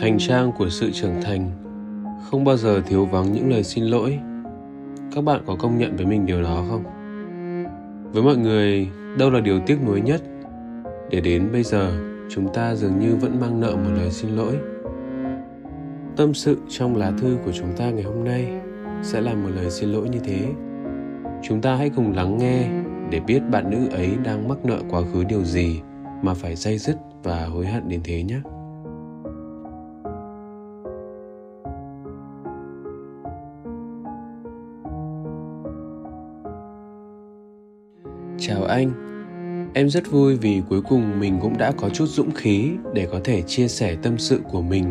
hành trang của sự trưởng thành, không bao giờ thiếu vắng những lời xin lỗi. Các bạn có công nhận với mình điều đó không? Với mọi người, đâu là điều tiếc nuối nhất? Để đến bây giờ, chúng ta dường như vẫn mang nợ một lời xin lỗi. Tâm sự trong lá thư của chúng ta ngày hôm nay sẽ là một lời xin lỗi như thế. Chúng ta hãy cùng lắng nghe để biết bạn nữ ấy đang mắc nợ quá khứ điều gì mà phải dây dứt và hối hận đến thế nhé. Chào anh, em rất vui vì cuối cùng mình cũng đã có chút dũng khí để có thể chia sẻ tâm sự của mình.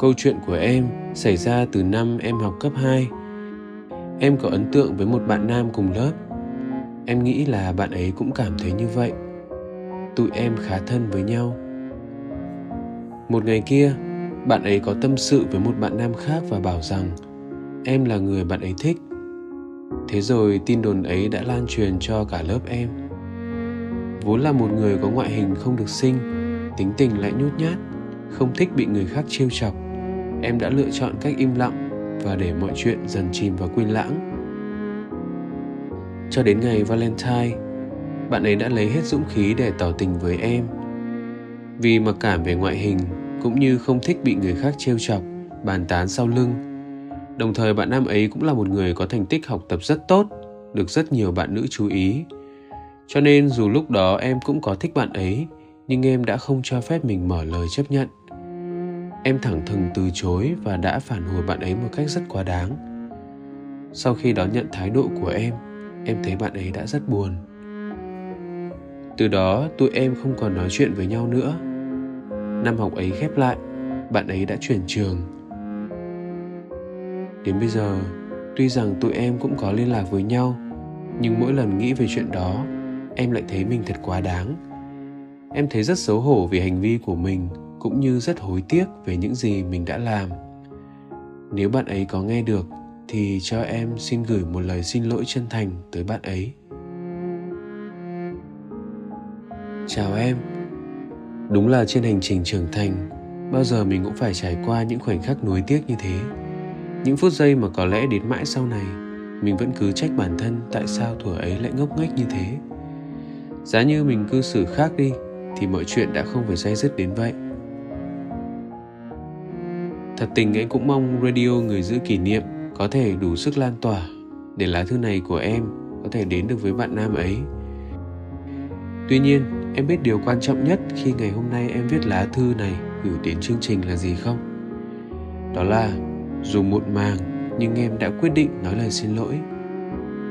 Câu chuyện của em xảy ra từ năm em học cấp 2. Em có ấn tượng với một bạn nam cùng lớp. Em nghĩ là bạn ấy cũng cảm thấy như vậy. Tụi em khá thân với nhau. Một ngày kia, bạn ấy có tâm sự với một bạn nam khác và bảo rằng em là người bạn ấy thích thế rồi tin đồn ấy đã lan truyền cho cả lớp em. Vốn là một người có ngoại hình không được xinh, tính tình lại nhút nhát, không thích bị người khác trêu chọc, em đã lựa chọn cách im lặng và để mọi chuyện dần chìm vào quên lãng. Cho đến ngày valentine, bạn ấy đã lấy hết dũng khí để tỏ tình với em. Vì mặc cảm về ngoại hình cũng như không thích bị người khác trêu chọc, bàn tán sau lưng Đồng thời bạn nam ấy cũng là một người có thành tích học tập rất tốt, được rất nhiều bạn nữ chú ý. Cho nên dù lúc đó em cũng có thích bạn ấy, nhưng em đã không cho phép mình mở lời chấp nhận. Em thẳng thừng từ chối và đã phản hồi bạn ấy một cách rất quá đáng. Sau khi đón nhận thái độ của em, em thấy bạn ấy đã rất buồn. Từ đó tụi em không còn nói chuyện với nhau nữa. Năm học ấy khép lại, bạn ấy đã chuyển trường Đến bây giờ, tuy rằng tụi em cũng có liên lạc với nhau, nhưng mỗi lần nghĩ về chuyện đó, em lại thấy mình thật quá đáng. Em thấy rất xấu hổ vì hành vi của mình cũng như rất hối tiếc về những gì mình đã làm. Nếu bạn ấy có nghe được thì cho em xin gửi một lời xin lỗi chân thành tới bạn ấy. Chào em. Đúng là trên hành trình trưởng thành, bao giờ mình cũng phải trải qua những khoảnh khắc nuối tiếc như thế những phút giây mà có lẽ đến mãi sau này, mình vẫn cứ trách bản thân tại sao thuở ấy lại ngốc nghếch như thế. Giá như mình cư xử khác đi, thì mọi chuyện đã không phải dây dứt đến vậy. Thật tình anh cũng mong radio người giữ kỷ niệm có thể đủ sức lan tỏa để lá thư này của em có thể đến được với bạn nam ấy. Tuy nhiên, em biết điều quan trọng nhất khi ngày hôm nay em viết lá thư này gửi đến chương trình là gì không? Đó là dù muộn màng, nhưng em đã quyết định nói lời xin lỗi.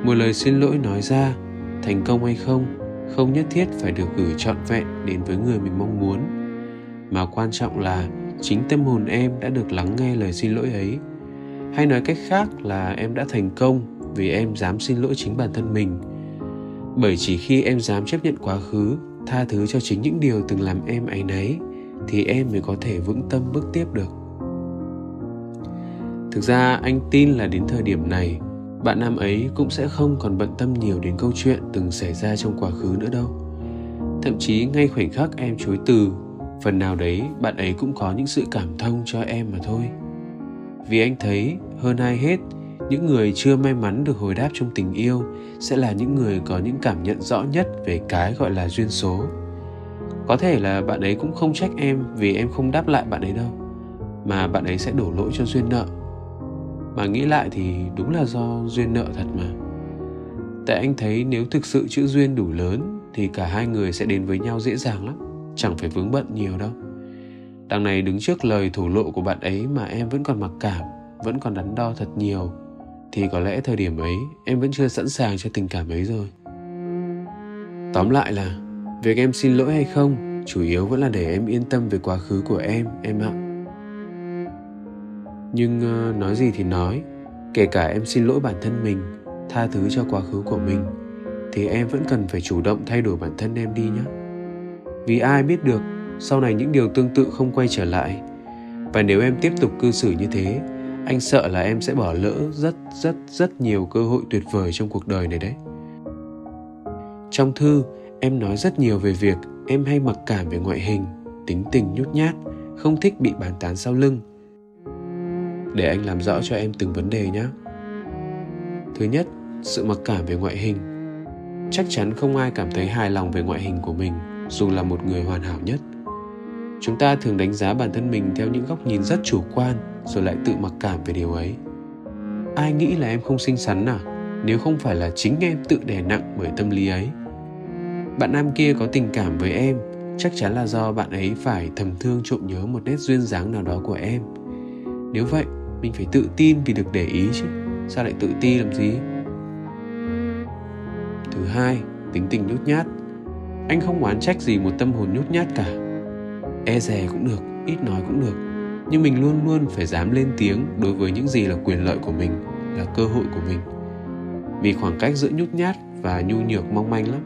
Một lời xin lỗi nói ra, thành công hay không không nhất thiết phải được gửi trọn vẹn đến với người mình mong muốn. Mà quan trọng là chính tâm hồn em đã được lắng nghe lời xin lỗi ấy. Hay nói cách khác là em đã thành công vì em dám xin lỗi chính bản thân mình. Bởi chỉ khi em dám chấp nhận quá khứ, tha thứ cho chính những điều từng làm em áy náy, thì em mới có thể vững tâm bước tiếp được thực ra anh tin là đến thời điểm này, bạn nam ấy cũng sẽ không còn bận tâm nhiều đến câu chuyện từng xảy ra trong quá khứ nữa đâu. Thậm chí ngay khoảnh khắc em chối từ, phần nào đấy bạn ấy cũng có những sự cảm thông cho em mà thôi. Vì anh thấy, hơn ai hết, những người chưa may mắn được hồi đáp trong tình yêu sẽ là những người có những cảm nhận rõ nhất về cái gọi là duyên số. Có thể là bạn ấy cũng không trách em vì em không đáp lại bạn ấy đâu, mà bạn ấy sẽ đổ lỗi cho duyên nợ mà nghĩ lại thì đúng là do duyên nợ thật mà. Tại anh thấy nếu thực sự chữ duyên đủ lớn thì cả hai người sẽ đến với nhau dễ dàng lắm, chẳng phải vướng bận nhiều đâu. Đằng này đứng trước lời thổ lộ của bạn ấy mà em vẫn còn mặc cảm, vẫn còn đắn đo thật nhiều, thì có lẽ thời điểm ấy em vẫn chưa sẵn sàng cho tình cảm ấy rồi. Tóm lại là, việc em xin lỗi hay không chủ yếu vẫn là để em yên tâm về quá khứ của em em ạ nhưng uh, nói gì thì nói. Kể cả em xin lỗi bản thân mình tha thứ cho quá khứ của mình thì em vẫn cần phải chủ động thay đổi bản thân em đi nhé. Vì ai biết được sau này những điều tương tự không quay trở lại. Và nếu em tiếp tục cư xử như thế anh sợ là em sẽ bỏ lỡ rất rất rất nhiều cơ hội tuyệt vời trong cuộc đời này đấy. Trong thư em nói rất nhiều về việc em hay mặc cảm về ngoại hình tính tình nhút nhát không thích bị bàn tán sau lưng để anh làm rõ cho em từng vấn đề nhé. Thứ nhất, sự mặc cảm về ngoại hình. Chắc chắn không ai cảm thấy hài lòng về ngoại hình của mình, dù là một người hoàn hảo nhất. Chúng ta thường đánh giá bản thân mình theo những góc nhìn rất chủ quan, rồi lại tự mặc cảm về điều ấy. Ai nghĩ là em không xinh xắn à? Nếu không phải là chính em tự đè nặng bởi tâm lý ấy. Bạn nam kia có tình cảm với em, chắc chắn là do bạn ấy phải thầm thương trộm nhớ một nét duyên dáng nào đó của em. Nếu vậy mình phải tự tin vì được để ý chứ. Sao lại tự ti làm gì? Thứ hai, tính tình nhút nhát. Anh không oán trách gì một tâm hồn nhút nhát cả. E dè cũng được, ít nói cũng được. Nhưng mình luôn luôn phải dám lên tiếng đối với những gì là quyền lợi của mình, là cơ hội của mình. Vì khoảng cách giữa nhút nhát và nhu nhược mong manh lắm.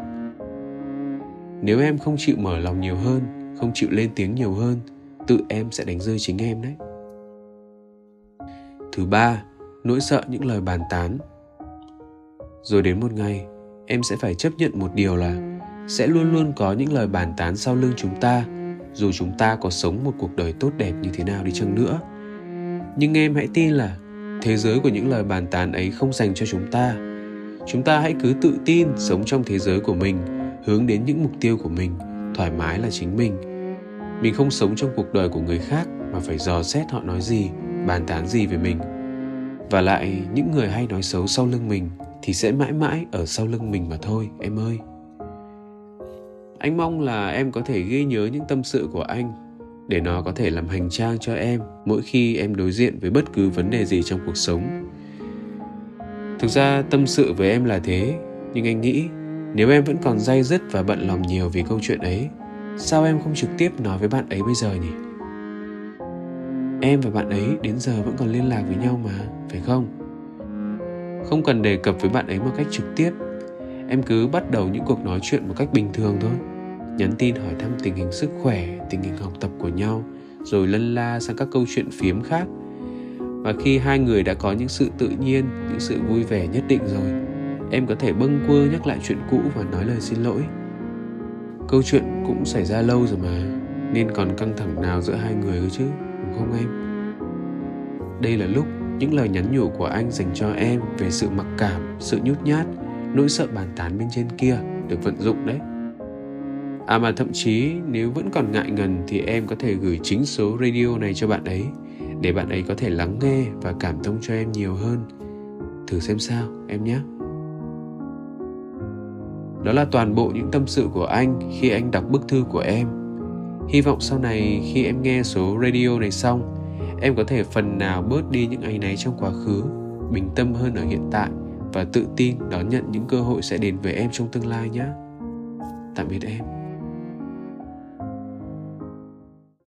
Nếu em không chịu mở lòng nhiều hơn, không chịu lên tiếng nhiều hơn, tự em sẽ đánh rơi chính em đấy thứ ba, nỗi sợ những lời bàn tán. Rồi đến một ngày, em sẽ phải chấp nhận một điều là sẽ luôn luôn có những lời bàn tán sau lưng chúng ta, dù chúng ta có sống một cuộc đời tốt đẹp như thế nào đi chăng nữa. Nhưng em hãy tin là thế giới của những lời bàn tán ấy không dành cho chúng ta. Chúng ta hãy cứ tự tin sống trong thế giới của mình, hướng đến những mục tiêu của mình, thoải mái là chính mình. Mình không sống trong cuộc đời của người khác mà phải dò xét họ nói gì bàn tán gì về mình. Và lại, những người hay nói xấu sau lưng mình thì sẽ mãi mãi ở sau lưng mình mà thôi, em ơi. Anh mong là em có thể ghi nhớ những tâm sự của anh để nó có thể làm hành trang cho em mỗi khi em đối diện với bất cứ vấn đề gì trong cuộc sống. Thực ra, tâm sự với em là thế, nhưng anh nghĩ nếu em vẫn còn day dứt và bận lòng nhiều vì câu chuyện ấy, sao em không trực tiếp nói với bạn ấy bây giờ nhỉ? Em và bạn ấy đến giờ vẫn còn liên lạc với nhau mà, phải không? Không cần đề cập với bạn ấy một cách trực tiếp. Em cứ bắt đầu những cuộc nói chuyện một cách bình thường thôi. Nhắn tin hỏi thăm tình hình sức khỏe, tình hình học tập của nhau, rồi lân la sang các câu chuyện phiếm khác. Và khi hai người đã có những sự tự nhiên, những sự vui vẻ nhất định rồi, em có thể bâng quơ nhắc lại chuyện cũ và nói lời xin lỗi. Câu chuyện cũng xảy ra lâu rồi mà, nên còn căng thẳng nào giữa hai người cơ chứ? Không em? Đây là lúc những lời nhắn nhủ của anh dành cho em về sự mặc cảm, sự nhút nhát, nỗi sợ bàn tán bên trên kia được vận dụng đấy. À mà thậm chí nếu vẫn còn ngại ngần thì em có thể gửi chính số radio này cho bạn ấy, để bạn ấy có thể lắng nghe và cảm thông cho em nhiều hơn. Thử xem sao, em nhé. Đó là toàn bộ những tâm sự của anh khi anh đọc bức thư của em hy vọng sau này khi em nghe số radio này xong, em có thể phần nào bớt đi những áy náy trong quá khứ, bình tâm hơn ở hiện tại và tự tin đón nhận những cơ hội sẽ đến với em trong tương lai nhé. Tạm biệt em.